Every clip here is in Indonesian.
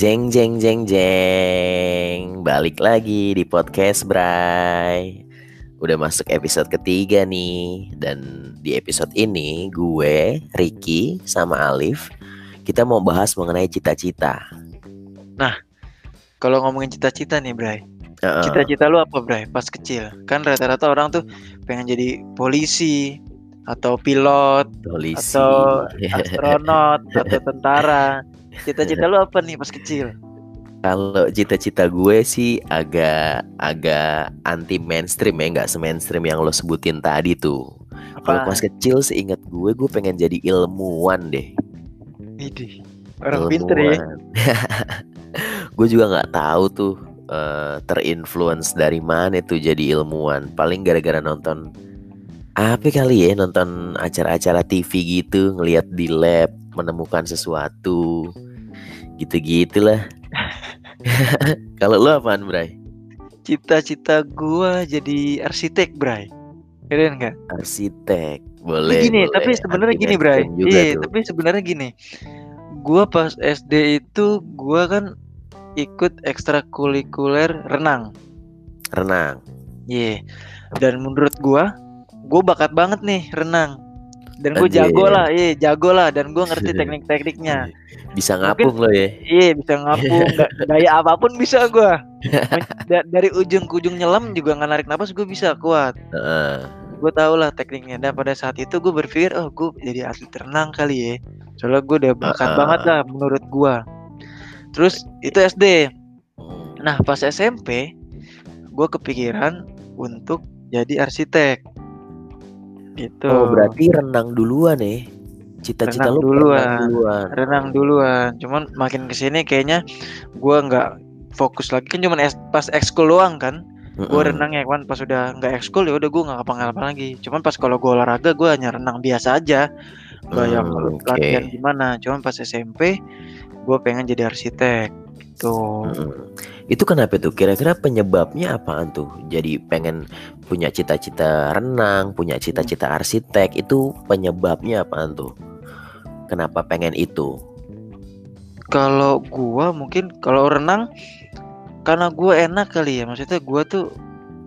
Jeng jeng jeng jeng Balik lagi di podcast Bray Udah masuk episode ketiga nih Dan di episode ini gue, Ricky, sama Alif Kita mau bahas mengenai cita-cita Kalau ngomongin cita-cita nih, Bray. Cita-cita lu apa, Bray? Pas kecil. Kan rata-rata orang tuh pengen jadi polisi atau pilot Polisi atau astronot atau tentara. Cita-cita lu apa nih pas kecil? Kalau cita-cita gue sih agak agak anti mainstream ya, nggak se-mainstream yang lo sebutin tadi tuh. Kalau pas kecil seingat gue, gue pengen jadi ilmuwan deh. Idih. Orang pinter ya. Ilmuwan. gue juga nggak tahu tuh eh, terinfluence dari mana tuh jadi ilmuwan. Paling gara-gara nonton apa kali ya nonton acara-acara TV gitu, ngelihat di lab menemukan sesuatu, gitu-gitulah. Kalau lu apaan, Bray? Cita-cita gua jadi arsitek, Bray. Keren nggak? Arsitek, boleh. gini, boleh. tapi sebenarnya gini, Bray. Iya, tuh. tapi sebenarnya gini. Gua pas SD itu gua kan ikut ekstrakurikuler renang. renang. Iya. Dan menurut gua, gua bakat banget nih renang. Dan gue jago lah, iya jago lah. Dan gua ngerti teknik-tekniknya. Bisa Mungkin- ngapung lo ya. Iya bisa ngapung, ga- gaya apa pun bisa. Da- dari ujung ke ujung nyelam juga nggak narik napas gue bisa kuat. Gue tau lah tekniknya. Dan pada saat itu gue berpikir, oh gue jadi atlet renang kali ya. Soalnya gue udah bakat Ah. banget lah menurut gua. Terus itu SD. Nah pas SMP, gue kepikiran untuk jadi arsitek. Gitu. Oh, berarti renang duluan ya. Cita-cita Renang lu duluan. renang duluan. renang duluan. Cuman makin ke sini kayaknya gue nggak fokus lagi kan cuman es- pas ekskul doang kan. Gue Mm-mm. renang ya kan pas udah nggak ekskul ya udah gue nggak ngapa-ngapain lagi. Cuman pas kalau gue olahraga gue hanya renang biasa aja. Gak yang Hmm, oke. latihan gimana. Cuman pas SMP gue pengen jadi arsitek. Gitu. Mm-mm. Itu kenapa tuh? Kira-kira penyebabnya apaan tuh? Jadi pengen punya cita-cita renang, punya cita-cita arsitek, itu penyebabnya apaan tuh? Kenapa pengen itu? Kalau gua mungkin kalau renang karena gua enak kali ya. Maksudnya gua tuh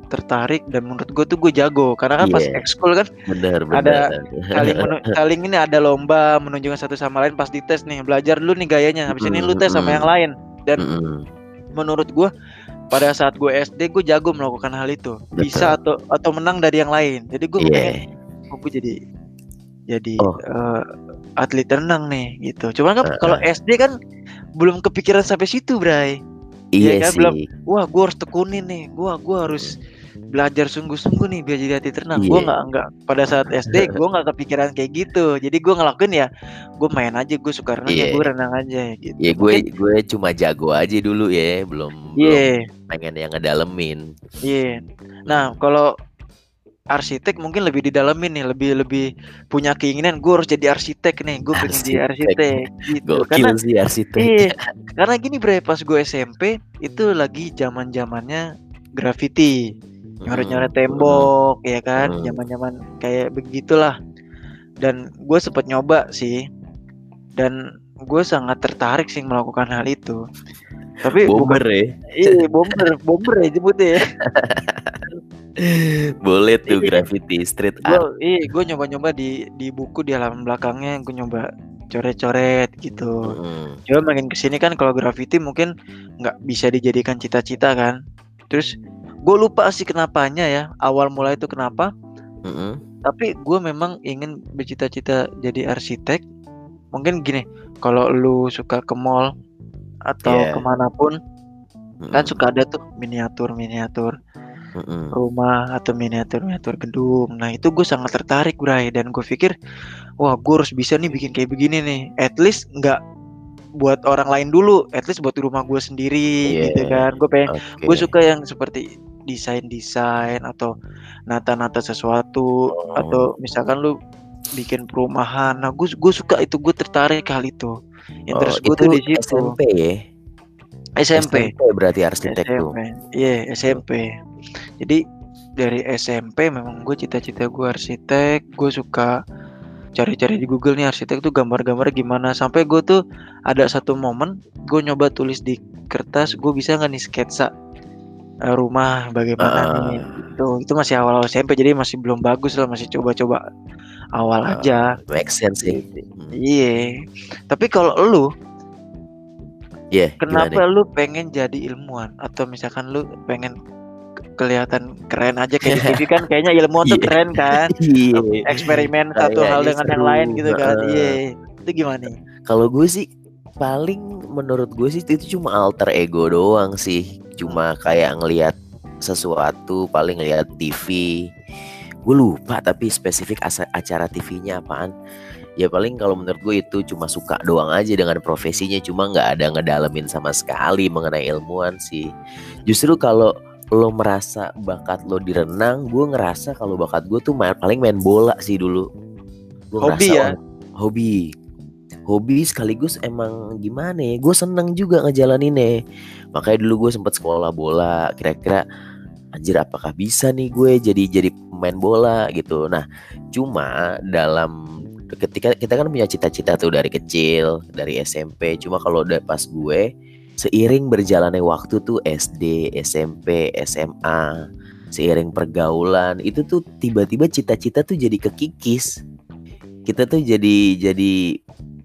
tertarik dan menurut gua tuh gue jago karena kan pas Iya. ekskul kan Bener, Ada bener. saling menu- saling ini ada lomba menunjukkan satu sama lain pas dites nih belajar dulu nih gayanya habis ini lu tes sama yang lain dan Mm-mm. Menurut gua pada saat gue SD gue jago melakukan hal itu bisa atau atau menang dari yang lain jadi gue pengen oh, gue jadi jadi Oh. eh, atlet renang nih gitu cuman kan Uh-uh. kalau SD kan belum kepikiran sampai situ Bray Iya kan, sih. belum. wah gue harus tekunin nih gua gua harus belajar sungguh-sungguh nih biar jadi atlet renang gue Iya. nggak nggak pada saat SD gue nggak kepikiran kayak gitu jadi gue ngelakuin ya gue main aja gue suka renang ya Iya. gue renang aja gitu Ya gue gue cuma jago aja dulu ya, belum belum iya pengen yang ngedalemin. iya nah kalau arsitek mungkin lebih didalemin nih lebih lebih punya keinginan gue harus jadi arsitek nih gue pengen jadi Arsitek. arsitek gitu Gokil karena sih arsitek. iya karena gini bre pas gue SMP itu lagi zaman zamannya graffiti nyoret-nyoret tembok ya kan Hmm. zaman-zaman kayak begitulah dan gue sempet nyoba sih dan gue sangat tertarik sih melakukan hal itu tapi Bomber bukan ya. iya bomber bomber ya jemputnya ya Boleh tuh Iya. graffiti street gue art. iya gue nyoba-nyoba di di buku di halaman belakangnya gue nyoba coret-coret gitu Mm-mm. Coba makin ke sini kan kalau graffiti mungkin nggak bisa dijadikan cita-cita kan. Terus gue lupa sih kenapanya ya. Awal mulai itu kenapa. Mm-mm. Tapi gue memang ingin bercita-cita jadi arsitek. Mungkin gini. Kalau lu suka ke mall atau Iya. ke mana pun kan Mm-mm. suka ada tuh miniatur-miniatur Mm-mm. rumah atau miniatur-miniatur gedung. Nah itu gue sangat tertarik Bray dan gue pikir wah gue harus bisa nih bikin kayak begini nih. At least nggak buat orang lain dulu, at least buat rumah gue sendiri Iya. gitu kan. Gue pengen, Oke. gue suka yang seperti desain-desain atau nata-nata sesuatu Oh. atau misalkan lu bikin perumahan. Nah gue gue suka itu gue tertarik hal itu. Oh, Interest gue tuh di situ. SMP ya. SMP. berarti arsitek tuh. SMP. Iya, SMP. Jadi dari SMP memang gue cita-cita gue arsitek, gue suka cari-cari di Google nih arsitek tuh gambar-gambar gimana sampai gue tuh ada satu momen gue nyoba tulis di kertas gue bisa nggak nih sketsa uh, rumah bagaimana Ah. nih itu itu masih awal-awal SMP jadi masih belum bagus lah masih coba-coba awal Ah. aja. make sense sih. Hmm. iya. Tapi kalau lu Iya, gimana? kenapa lu pengen jadi ilmuwan? Atau misalkan lu pengen ke- kelihatan keren aja kayak di TV kan kayaknya ilmuwan tuh Iya. keren kan. Iya. eksperimen satu hal dengan yang seru, lain gitu kan. Iya. Itu gimana? Kalau gue sih paling menurut gue sih itu cuma alter ego doang sih. Cuma kayak ngelihat sesuatu paling ngelihat TV. Gue lupa tapi spesifik acara TV-nya apaan. Ya paling kalau menurut gue itu cuma suka doang aja dengan profesinya cuma nggak ada ngedalemin sama sekali mengenai ilmuwan sih. Justru kalau lo merasa bakat lo di renang, gue ngerasa kalau bakat gue tuh main, paling main bola sih dulu. Gua Hobi ya? "Wah, hobi hobi sekaligus emang gimana ya gue seneng juga ngejalaninnya. Makanya dulu gue sempet sekolah bola kira-kira anjir apakah bisa nih gue jadi jadi pemain bola? Gitu. Nah cuma dalam ketika kita kan punya cita-cita tuh dari kecil dari SMP cuma kalau udah pas gue seiring berjalannya waktu tuh SD SMP SMA seiring pergaulan itu tuh tiba-tiba cita-cita tuh jadi kekikis. Kita tuh jadi jadi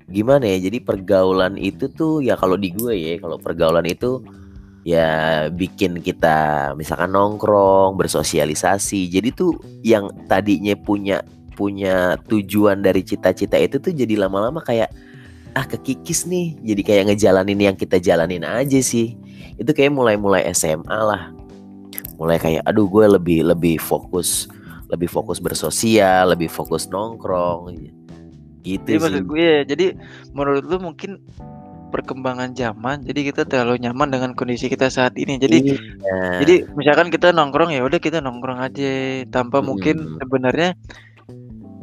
gimana ya jadi pergaulan itu tuh ya kalau di gue ya kalau pergaulan itu ya bikin kita misalkan nongkrong bersosialisasi. Jadi tuh yang tadinya punya punya tujuan dari cita-cita itu tuh jadi lama-lama kayak ah kekikis nih. Jadi kayak ngejalanin yang kita jalanin aja sih. Itu kayak mulai-mulai SMA lah. Mulai kayak aduh gue lebih lebih fokus lebih fokus bersosial lebih fokus nongkrong gitu Jadi sih maksud gue ya, jadi menurut lu mungkin perkembangan zaman, jadi kita terlalu nyaman dengan kondisi kita saat ini. Jadi Iya. jadi misalkan kita nongkrong ya udah kita nongkrong aja tanpa mungkin Mm. sebenarnya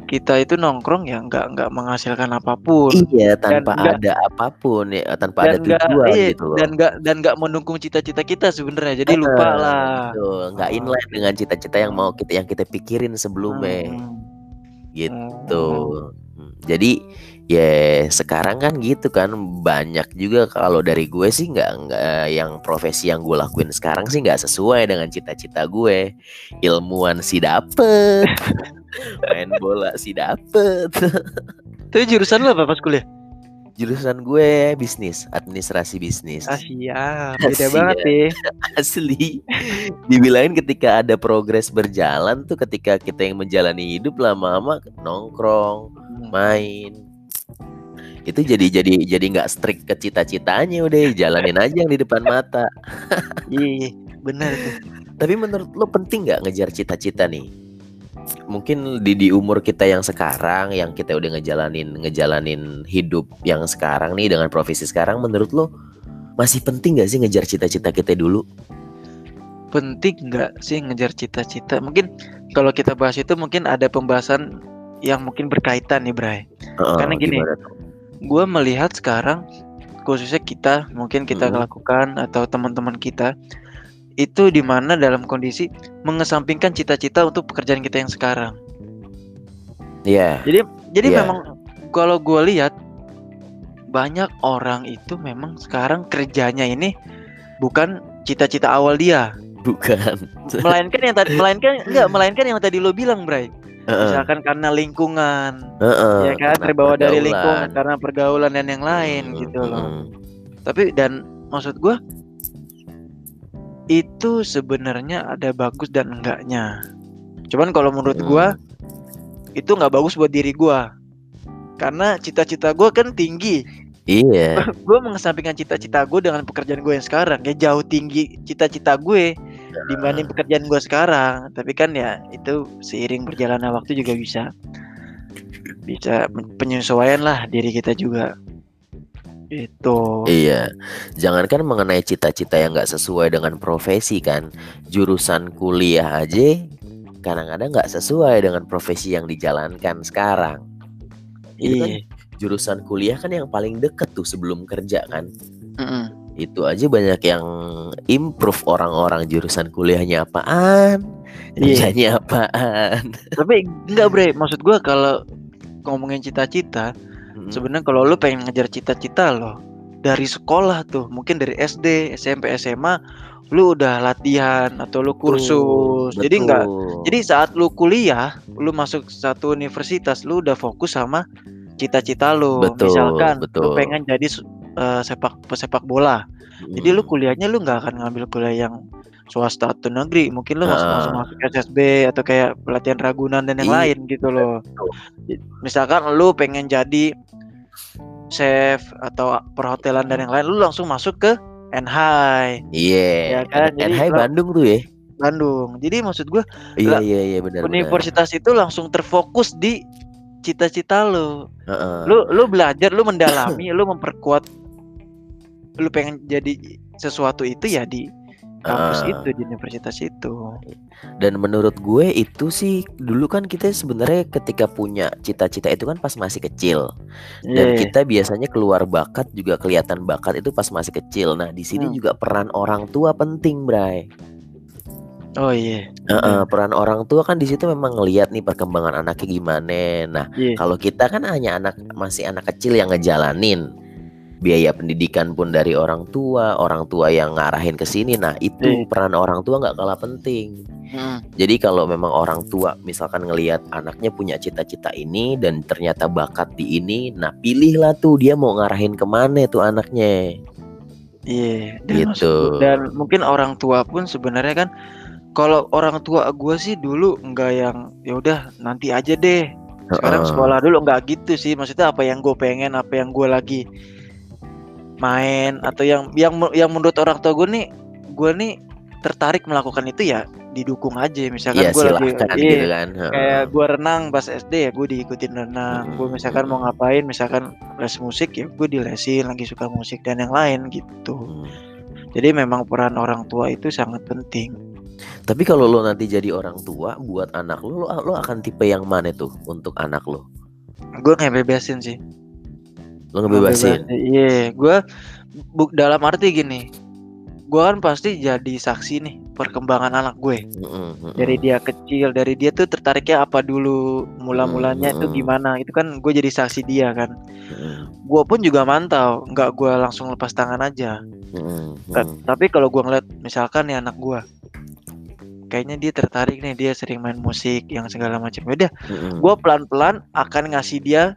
kita itu nongkrong ya nggak nggak menghasilkan apa pun Iya tanpa nggak- ada apa pun ya tanpa ada dan tujuan iya, gitu loh. dan nggak dan nggak mendukung cita-cita kita sebenarnya. Jadi lupa Heeh, lah. Nggak inline dengan cita-cita yang mau kita yang kita pikirin sebelumnya Hmm. gitu. Hmm, Jadi ya sekarang kan gitu kan banyak juga kalau dari gue sih nggak nggak yang profesi yang gue lakuin sekarang sih nggak sesuai dengan cita-cita gue. Ilmuwan sih dapet, main bola sih dapet. Tapi jurusan lu apa pas kuliah? Jurusan gue bisnis, administrasi bisnis. Ah siap, beda banget deh. Asli. Dibilangin ketika ada progres berjalan tuh ketika kita yang menjalani hidup lama-lama nongkrong, Hmm. main. Itu jadi jadi jadi nggak strict ke cita-citanya udah jalanin aja yang di depan mata. Iya, benar tuh. Tapi menurut lo penting nggak ngejar cita-cita nih? Mungkin di di umur kita yang sekarang yang kita udah ngejalanin ngejalanin hidup yang sekarang nih dengan profesi sekarang menurut lo masih penting nggak sih ngejar cita-cita kita dulu? penting nggak sih ngejar cita-cita? Mungkin kalau kita bahas itu mungkin ada pembahasan yang mungkin berkaitan nih, Bray. Heeh, Karena gini? Gue melihat sekarang khususnya kita mungkin kita Mm-mm. lakukan atau teman-teman kita itu di mana dalam kondisi mengesampingkan cita-cita untuk pekerjaan kita yang sekarang. Iya. Jadi jadi Iya. memang kalau gue lihat banyak orang itu memang sekarang kerjanya ini bukan cita-cita awal dia, Bukan. melainkan yang tadi melainkan enggak melainkan yang tadi lo bilang, Bray. Heeh, Misalkan karena lingkungan, heeh, ya kan karena terbawa dari pergaulan. lingkungan karena pergaulan dan yang lain Mm, gitu loh. mm. Tapi dan maksud gua itu sebenarnya ada bagus dan enggaknya. Cuman kalau menurut Hmm. gua itu nggak bagus buat diri gua. Karena cita-cita gua kan tinggi. Iya. Gua mengesampingkan cita-cita gue dengan pekerjaan gue yang sekarang. Ya jauh tinggi cita-cita gue dibanding pekerjaan gue sekarang. Tapi kan ya itu seiring berjalannya waktu juga bisa bisa penyesuaian lah diri kita juga. Itu. Iya, jangankan mengenai cita-cita yang nggak sesuai dengan profesi kan, jurusan kuliah aja kadang-kadang nggak sesuai dengan profesi yang dijalankan sekarang. Itu kan Iya. jurusan kuliah kan yang paling deket tuh sebelum kerja kan. Mm-mm. Itu aja banyak yang improve orang-orang jurusan kuliahnya apaan, Iya. kerjanya apaan. Tapi enggak bre, maksud gua kalau ngomongin cita-cita, Mm-mm. sebenarnya kalau lu pengen ngejar cita-cita lo dari sekolah tuh, mungkin dari SD, SMP, SMA, lu udah latihan atau lu kursus. Betul, Jadi nggak betul. Jadi saat lu kuliah, lu masuk satu universitas, lu udah fokus sama cita-cita lu. Betul, Misalkan lu betul. pengen jadi eh, sepak pesepak bola. Jadi lu kuliahnya lu nggak akan ngambil kuliah yang swasta atau negeri. Mungkin lu masuk masuk Ah. masuk SSB atau kayak pelatihan Ragunan dan yang Iya, lain gitu loh. Misalkan lu pengen jadi chef atau perhotelan dan yang lain, lu langsung masuk ke NHI Iya, Ya kan, jadi lo- Bandung tuh ya. Bandung. Jadi maksud gua Iya iya iya benar benar. universitas itu langsung terfokus di cita-cita lu. Heeh. Lu lu belajar, lu mendalami, lu memperkuat lu pengen jadi sesuatu itu ya di kampus Heeh. itu di universitas itu. Dan menurut gue itu sih dulu kan kita sebenarnya ketika punya cita-cita itu kan pas masih kecil. Dan Iya. kita biasanya keluar bakat juga kelihatan bakat itu pas masih kecil. Nah, di sini Hmm. juga peran orang tua penting, Bray. Oh iya. Heeh, peran orang tua kan di situ memang ngelihat nih perkembangan anaknya gimana. Nah, Iya. kalau kita kan hanya anak masih anak kecil yang ngejalanin biaya pendidikan pun dari orang tua, orang tua yang ngarahin ke sini. Nah, itu Iya. peran orang tua nggak kalah penting. Hmm. Jadi kalau memang orang tua misalkan ngelihat anaknya punya cita-cita ini dan ternyata bakat di ini, nah pilihlah tuh dia mau ngarahin ke mana tuh anaknya. Iya. Dan Gitu. maksud- Dan mungkin orang tua pun sebenarnya kan kalau orang tua gue sih dulu nggak yang ya udah nanti aja deh. Sekarang Heeh. sekolah dulu nggak gitu sih. Maksudnya apa yang gue pengen, apa yang gue lagi main atau yang yang yang menurut orang tua gue nih, gue nih tertarik melakukan itu ya didukung aja. Misalkan Iya gue lagi iya, gitu kan. Kayak gue renang pas SD ya gue diikutin renang. Gue misalkan mau ngapain, misalkan les musik ya gue dilesin lagi suka musik dan yang lain gitu. Hmm. Jadi memang peran orang tua itu sangat penting. Tapi kalau lo nanti jadi orang tua buat anak lo, lo, lo akan tipe yang mana tuh untuk anak lo? Gue ngebebasin sih. Lo ngebebasin. Iya, gue dalam arti gini, gue kan pasti jadi saksi nih perkembangan anak gue Mm-mm, mm-mm. dari dia kecil, dari dia tuh tertariknya apa dulu, mula-mulanya itu Mm-mm. gimana, itu kan gue jadi saksi dia kan. Mm-mm, Gue pun juga mantau, nggak gue langsung lepas tangan aja. Kan- mm-mm. Tapi kalau gue ngeliat misalkan nih anak gue, kayaknya dia tertarik nih, dia sering main musik yang segala macam. Udah, Mm-mm. gue pelan-pelan akan ngasih dia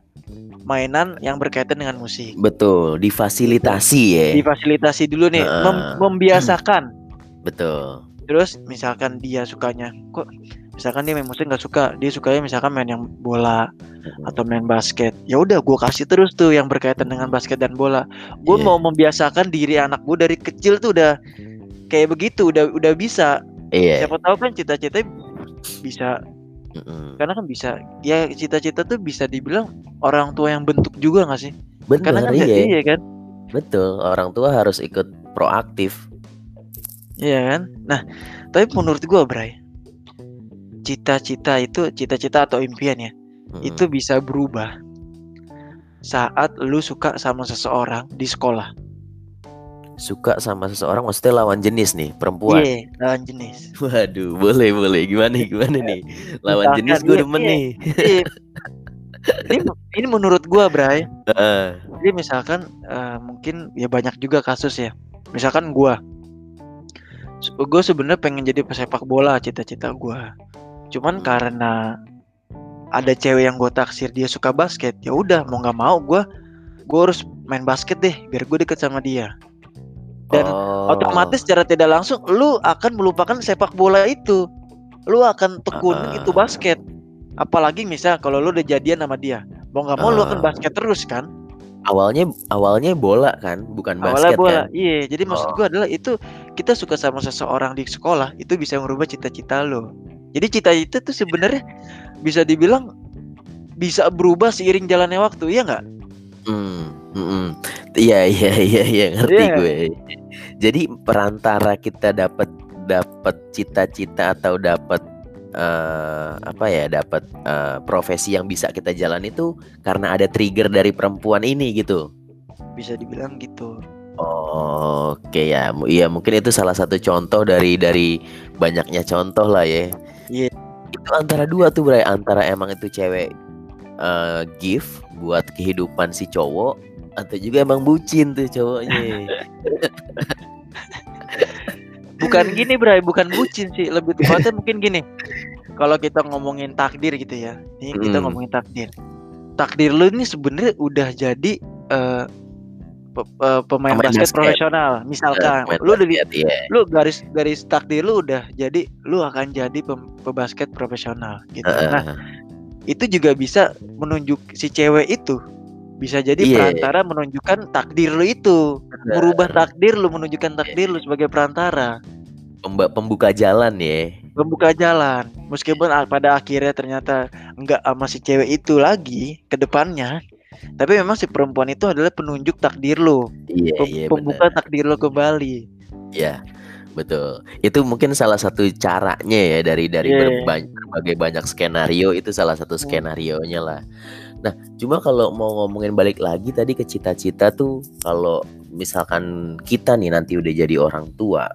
mainan yang berkaitan dengan musik. Betul, difasilitasi ya. difasilitasi dulu nih Heeh. mem- membiasakan Betul. terus misalkan dia sukanya kok misalkan dia main musik nggak suka dia sukanya misalkan main yang bola atau main basket ya udah gue kasih terus tuh yang berkaitan dengan basket dan bola gue Iya. mau membiasakan diri anak gue dari kecil tuh udah kayak begitu udah udah bisa Iya. siapa tahu kan cita-cita bisa Mm-mm. karena kan bisa ya cita-cita tuh bisa dibilang orang tua yang bentuk juga nggak sih karena Bener kan iya. iya kan Betul, orang tua harus ikut proaktif. Iya kan? Nah, tapi menurut gua, Bray, cita-cita itu cita-cita atau impian ya, Mm-mm. itu bisa berubah saat lu suka sama seseorang di sekolah. suka sama seseorang maksudnya lawan jenis nih, perempuan. Iya, lawan jenis. Waduh, boleh boleh. Gimana gimana nih? Lawan Misalkan, jenis gue iya, demen iya. nih. Iya. ini ini menurut gua, Bray. Jadi misalkan eh, mungkin ya banyak juga kasus ya. Misalkan gua gue sebenarnya pengen jadi pesepak bola cita-cita gua. Cuman karena ada cewek yang gue taksir dia suka basket, ya udah mau nggak mau gua gue harus main basket deh biar gue deket sama dia. Dan Oh. Otomatis secara tidak langsung lu akan melupakan sepak bola itu. Lu akan tekunin Ah. itu basket. Apalagi misal kalau lu udah jadian sama dia, mau nggak mau lu akan Ah. basket terus kan? awalnya awalnya bola kan, bukan Awalnya basket bola, kan. iya. Jadi maksud Oh. gua adalah itu kita suka sama seseorang di sekolah itu bisa merubah cita-cita lo. Jadi cita-cita tuh sebenarnya bisa dibilang bisa berubah seiring jalannya waktu, ya nggak? Hmm, mm-mm. Iya iya iya iya ngerti Iya. gue. Jadi perantara kita dapat dapat cita-cita atau dapat eh, apa ya dapat eh, profesi yang bisa kita jalan itu karena ada trigger dari perempuan ini gitu. Bisa dibilang gitu. Oke ya, mu- iya mungkin itu salah satu contoh dari dari banyaknya contoh lah ya. Iya. Itu antara dua tuh Bray, antara emang itu cewek eh, gift buat kehidupan si cowok atau juga emang bucin tuh cowoknya. bukan gini Bray bukan bucin sih lebih tepatnya mungkin gini kalau kita ngomongin takdir gitu ya ini kita Hmm. ngomongin takdir takdir lu ini sebenarnya udah jadi eh, pe- eh, pemain, Pemain basket, basket. profesional misalkan Main lu basket, iya. lu garis garis takdir lu udah jadi lu akan jadi pem- pebasket profesional gitu nah Heeh. itu juga bisa menunjuk si cewek itu bisa jadi Iya. perantara menunjukkan takdir lu itu merubah takdir lu menunjukkan takdir lu sebagai perantara pembuka jalan ya. membuka jalan meskipun pada akhirnya ternyata nggak sama si cewek itu lagi ke depannya tapi memang si perempuan itu adalah penunjuk takdir lo Iya, pem- iya pembuka benar. takdir lo kembali Iya. Betul. Itu mungkin salah satu caranya ya dari dari Iya. berba- berbagai banyak skenario itu salah satu Hmm. skenario-nya lah. Nah, cuma kalau mau ngomongin balik lagi tadi ke cita-cita tuh kalau misalkan kita nih nanti udah jadi orang tua,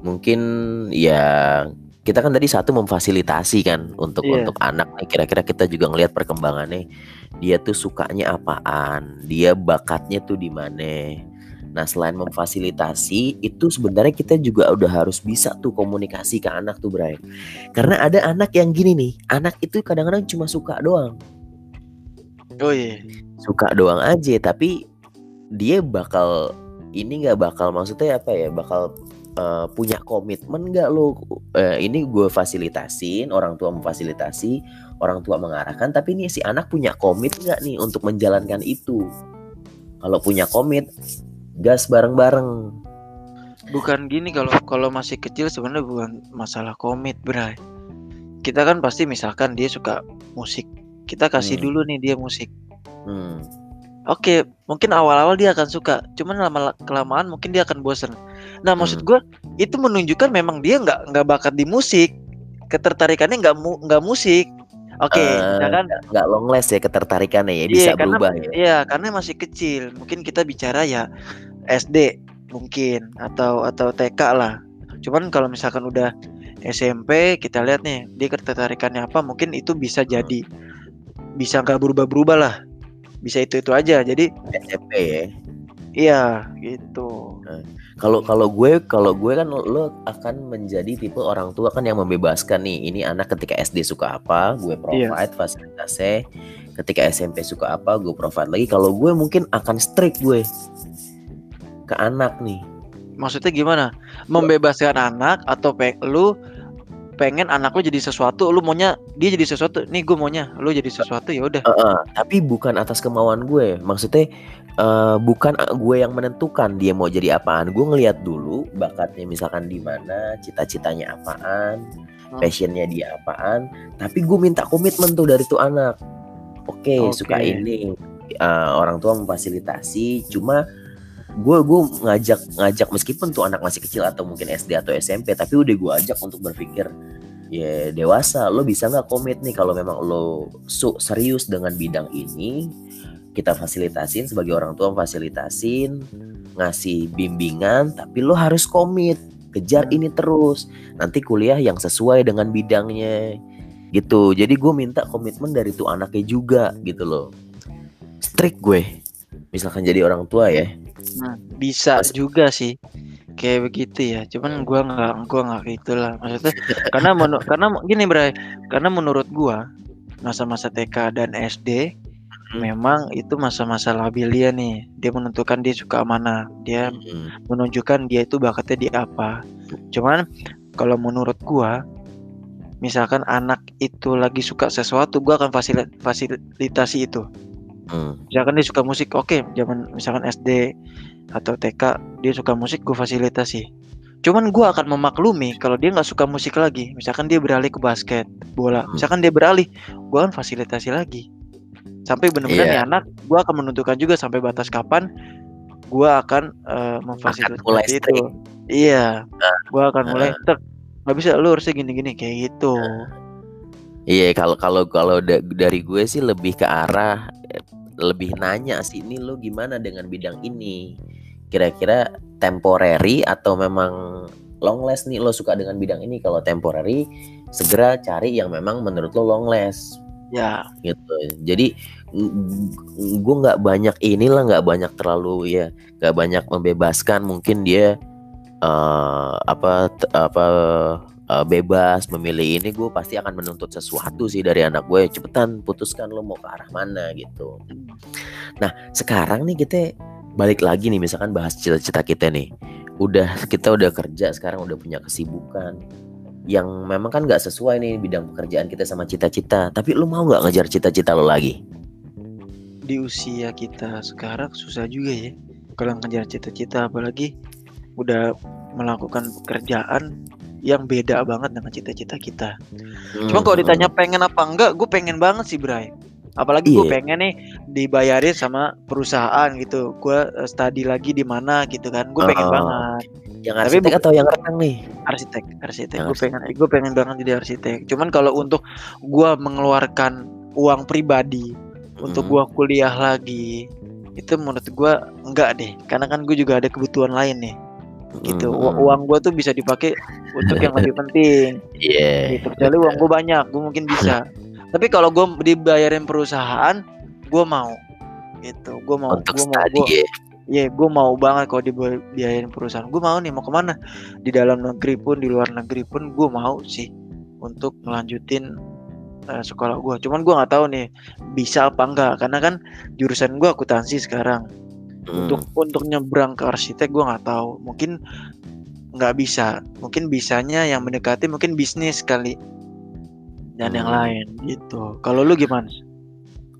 mungkin ya kita kan tadi satu memfasilitasi kan untuk Iya. untuk anak nih kira-kira kita juga ngelihat perkembangannya dia tuh sukanya apaan, dia bakatnya tuh di mana. Nah, selain memfasilitasi, itu sebenarnya kita juga udah harus bisa tuh komunikasi ke anak tuh, Bray. Karena ada anak yang gini nih, anak itu kadang-kadang cuma suka doang. Oh iya Suka doang aja, tapi dia bakal ini nggak bakal maksudnya apa ya, bakal eh, punya komitmen nggak lo Eh, ini gue fasilitasin, orang tua memfasilitasi, orang tua mengarahkan, tapi nih si anak punya komit nggak nih untuk menjalankan itu? Kalau punya komit, gas bareng-bareng. bukan gini kalau kalau masih kecil sebenarnya bukan masalah komit bray kita kan pasti misalkan dia suka musik kita kasih Hmm. dulu nih dia musik Hmm. Oke, mungkin awal-awal dia akan suka, cuman lama kelamaan mungkin dia akan bosen. Nah, maksud Hmm. gue itu menunjukkan memang dia nggak nggak bakat di musik, ketertarikannya nggak mu nggak musik. Oke, Eh, misalkan nggak long last ya ketertarikannya ya Iya, bisa karena- berubah ya. Iya, karena masih kecil. Mungkin kita bicara ya SD mungkin atau atau TK lah. Cuman kalau misalkan udah SMP kita lihat nih dia ketertarikannya apa mungkin itu bisa jadi bisa nggak berubah-berubah lah. Bisa itu-itu aja. Jadi SMP ya. iya gitu. Kalau kalau gue kalau gue kan lo akan menjadi tipe orang tua kan yang membebaskan nih. Ini anak ketika SD suka apa, gue provide fasilitasnya. Ketika SMP suka apa, gue provide lagi. Kalau gue mungkin akan strict gue ke anak nih. Maksudnya gimana? Membebaskan anak atau pe lu pengen anak lu jadi sesuatu, lu maunya dia jadi sesuatu. Nih gue maunya lu jadi sesuatu ya udah. Heeh, tapi bukan atas kemauan gue. Maksudnya eh, bukan gue yang menentukan dia mau jadi apaan. Gue ngelihat dulu bakatnya misalkan di mana, cita-citanya apaan, Hmm. passionnya dia apaan. Tapi gue minta komitmen tuh dari tuh anak. Oke, Oke. suka ini. Eh, orang tua memfasilitasi. Cuma gue gue ngajak ngajak meskipun tuh anak masih kecil atau mungkin SD atau SMP, tapi udah gue ajak untuk berpikir ya dewasa lo bisa nggak komit nih kalau memang lo su- serius dengan bidang ini? Kita fasilitasin sebagai orang tua fasilitasin ngasih bimbingan tapi lo harus komit kejar ini terus. Nanti kuliah yang sesuai dengan bidangnya. Gitu. Jadi gue minta komitmen dari tuh anaknya juga gitu loh. Strict gue. Misalkan jadi orang tua ya Nah, bisa Mas- juga sih kayak begitu ya. Cuman gua nggak gua nggak gitu lah. Maksudnya karena menu- karena gini Bray. Karena menurut gua masa-masa TK dan SD Hmm. memang itu masa-masa labil dia nih. Dia menentukan dia suka mana. Dia Mm, menunjukkan dia itu bakatnya di apa. Cuman kalau menurut gua misalkan anak itu lagi suka sesuatu gua akan fasili- fasilitasi itu mm, misalkan dia suka musik oke zaman misalkan SD atau TK dia suka musik gue fasilitasi. Cuman gue akan memaklumi kalau dia nggak suka musik lagi. Misalkan dia beralih ke basket bola. Hmm. misalkan dia beralih gue akan fasilitasi lagi. Sampai benar-benar nih anak gue akan menentukan juga sampai batas kapan gue akan eh, memfasilitasi mulai itu. iya. Gue akan mulai Nah. tek nggak bisa lu harusnya gini-gini kayak gitu. Iya kalau kalau kalau da- dari gue sih lebih ke arah lebih nanya sih ini lo gimana dengan bidang ini? Kira-kira temporary atau memang long last nih? Lo suka dengan bidang ini kalau temporary segera cari yang memang menurut lo long last. Ya. gitu. Jadi gue nggak banyak inilah nggak banyak terlalu ya nggak banyak membebaskan. Mungkin dia uh, apa apa uh, bebas memilih ini gue pasti akan menuntut sesuatu sih dari anak gue cepetan putuskan lo mau ke arah mana gitu. Nah sekarang nih kita balik lagi nih misalkan bahas cita-cita kita nih. Udah kita udah kerja sekarang udah punya kesibukan yang memang kan nggak sesuai nih bidang pekerjaan kita sama cita-cita. Tapi lu mau nggak ngejar cita-cita lo lagi? Di usia kita sekarang susah juga ya kalau ngejar cita-cita. Apalagi udah melakukan pekerjaan yang beda banget dengan cita-cita kita. Cuma kalau Hmm, ditanya pengen apa enggak, gue pengen banget sih Bray. Apalagi gue Iya. pengen nih dibayarin sama perusahaan gitu. Gue eh, study lagi di mana gitu kan. Gue pengen Oh. banget. yang Tapi arsitek bu- atau yang renang nih arsitek arsitek gue pengen gue pengen banget jadi arsitek cuman kalau untuk gue mengeluarkan uang pribadi untuk Hmm. gue kuliah lagi itu menurut gue enggak deh karena kan gue juga ada kebutuhan lain nih gitu Hmm. uang gue tuh bisa dipakai untuk yang lebih penting Iya. gitu kecuali uang gue banyak gue mungkin bisa tapi kalau gue dibayarin perusahaan gue mau gitu gue mau gue mau gue ya. Iya, gue mau banget kalau dibiayain perusahaan. Gue mau nih, mau ke mana? Di dalam negeri pun, di luar negeri pun, gue mau sih untuk melanjutin eh, sekolah gue. Cuman gue nggak tahu nih bisa apa enggak, karena kan jurusan gue akuntansi sekarang. Hmm. Untuk untuk nyebrang ke arsitek gue nggak tahu. Mungkin nggak bisa. Mungkin bisanya yang mendekati mungkin bisnis kali dan yang Hmm. lain gitu. Kalau lu gimana?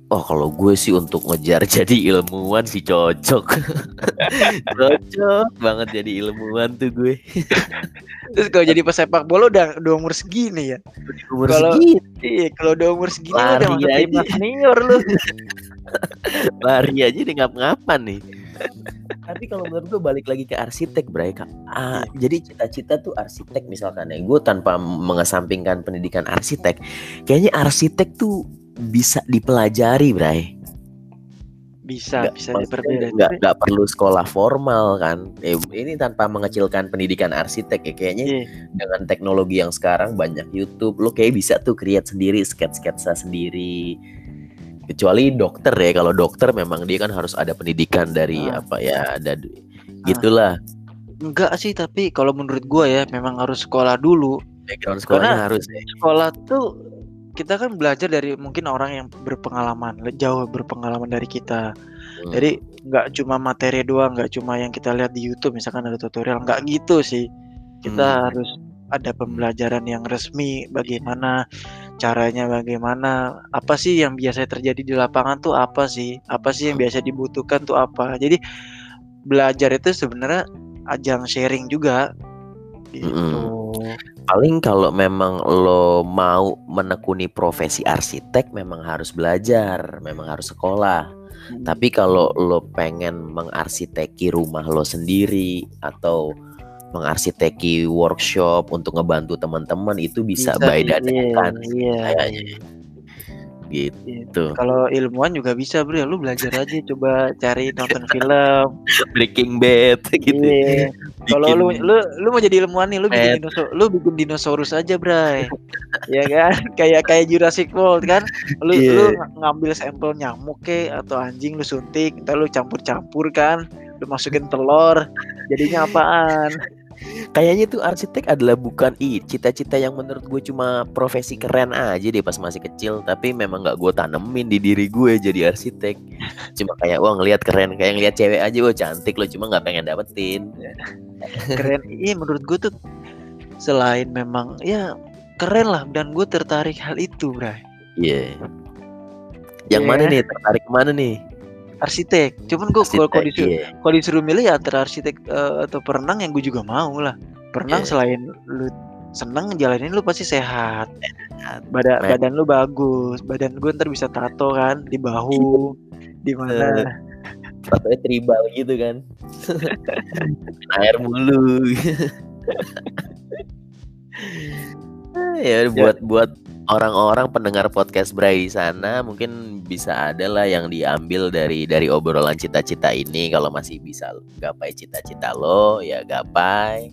Oh kalau gue sih untuk ngejar jadi ilmuwan sih cocok Cocok banget jadi ilmuwan tuh gue Terus kalau jadi pesepak bola udah udah umur segini ya? Umur Kalau- segitu Iya, kalau udah umur segini lu udah Lari masuk timnas senior lu. lari aja di ngap-ngapan nih Tapi kalau menurut gue balik lagi ke arsitek Bray. Ah, Jadi cita-cita tuh arsitek misalkan. Ya Gue tanpa mengesampingkan pendidikan arsitek Kayaknya arsitek tuh bisa dipelajari Bray. Bisa, Nggak, bisa diperbedakan. nggak nggak perlu sekolah formal kan? Eh, ini tanpa mengecilkan pendidikan arsitek ya. Kayaknya Iya, dengan teknologi yang sekarang banyak YouTube lo kayak bisa tuh create sendiri sketsa-sketsa sendiri kecuali dokter ya kalau dokter memang dia kan harus ada pendidikan dari Ah. apa ya ada gitulah Enggak sih, tapi kalau menurut gua ya memang harus sekolah dulu. background sekolahnya Karena- harus ya. Sekolah tuh kita kan belajar dari mungkin orang yang berpengalaman, jauh berpengalaman dari kita. Hmm. Jadi nggak cuma materi doang, nggak cuma yang kita lihat di YouTube misalkan ada tutorial, nggak gitu sih. Kita Hmm. harus ada pembelajaran yang resmi, bagaimana caranya, bagaimana apa sih yang biasa terjadi di lapangan tuh apa sih, apa sih yang biasa dibutuhkan tuh apa. Jadi belajar itu sebenarnya ajang sharing juga. Gitu. paling kalau memang lo mau menekuni profesi arsitek memang harus belajar memang harus sekolah Hmm. Tapi kalau lo pengen mengarsiteki rumah lo sendiri atau mengarsiteki workshop untuk ngebantu teman-teman itu bisa, by sih, dadakan iya, iya, kayaknya. iya. Gitu. Kalau ilmuwan juga bisa bro, lu belajar aja coba cari nonton film. Breaking Bad gitu. Iya. Kalau lu lu lu mau jadi ilmuwan nih, lu bikin dinosaurus, lu bikin dinosaurus aja, Bray. ya kan? Kayak kayak Jurassic World kan. Lu Iya. lu ng- ngambil sampel nyamuk ke atau anjing lu suntik, ntar lu campur-campur kan. Lu masukin telur, jadinya apaan? Kayaknya tuh arsitek adalah bukan i cita-cita yang menurut gue cuma profesi keren aja deh pas masih kecil tapi memang nggak gue tanemin di diri gue jadi arsitek cuma kayak wah ngelihat keren kayak ngelihat cewek aja wah cantik lo cuma nggak pengen dapetin Keren. Iya menurut gue tuh selain memang ya keren lah dan gue tertarik hal itu, Bray. iya yang Iya. mana nih tertarik ke mana nih Arsitek. Cuman gue kalau kalau Arsitek, disuruh, iya. kalau disuruh milih ya antara arsitek eh, atau perenang yang gue juga mau lah. Perenang Iya. selain lu seneng jalanin lu pasti sehat. Badan Men. badan lu bagus. Badan gue ntar bisa tato kan di bahu, di mana. Tatonya tribal gitu kan air mulu ya buat buat orang-orang pendengar podcast Bray di sana mungkin bisa ada lah yang diambil dari dari obrolan cita-cita ini kalau masih bisa gapai cita-cita lo ya gapai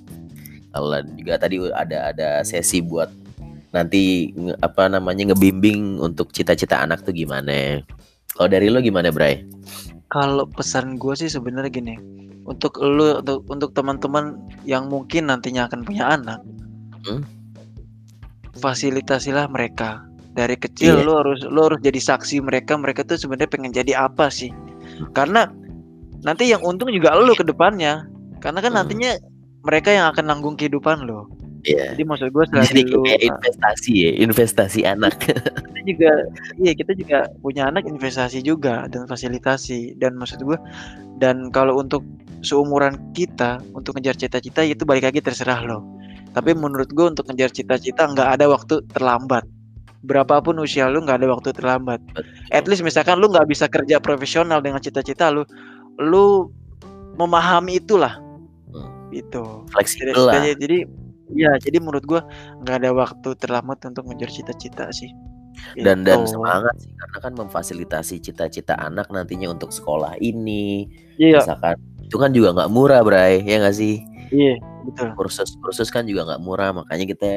kalau juga tadi ada ada sesi buat nanti apa namanya ngebimbing untuk cita-cita anak tuh gimana. Kalau dari lo gimana, Bray? Kalau pesan gue sih sebenarnya gini, untuk lu untuk untuk teman-teman yang mungkin nantinya akan punya anak, Hmm? Fasilitasilah mereka dari kecil. Iya. Lu harus lu harus jadi saksi mereka. Mereka tuh sebenarnya pengen jadi apa sih? Karena nanti yang untung juga lu ke depannya. Karena kan Hmm. nantinya mereka yang akan nanggung kehidupan lo. Iya. Jadi maksud gue Jadi selagi lu kayak investasi ya, investasi anak. kita juga iya kita juga punya anak investasi juga dan fasilitasi dan maksud gue dan kalau untuk seumuran kita untuk ngejar cita-cita itu balik lagi terserah lo tapi menurut gue untuk ngejar cita-cita nggak ada waktu terlambat. Berapapun usia lu nggak ada waktu terlambat. At least misalkan lu nggak bisa kerja profesional dengan cita-cita lu lu memahami itulah. Hmm. itu jadi, Fleksibel lah. jadi, ya jadi menurut gua nggak ada waktu terlambat untuk ngejar cita-cita sih. Dan dan Gitu. semangat sih karena kan memfasilitasi cita-cita anak nantinya untuk sekolah ini. Iya. Misalkan itu kan juga nggak murah Bray ya nggak sih? Iya betul kursus kursus kan juga nggak murah makanya kita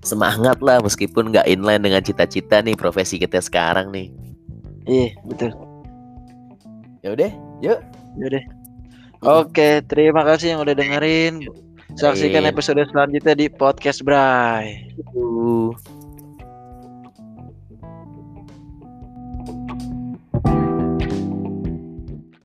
semangat lah meskipun nggak inline dengan cita-cita nih profesi kita sekarang nih iya betul ya udah yuk Yaudah. Oke, terima kasih yang udah dengerin. Saksikan episode selanjutnya di podcast Bray. Uh.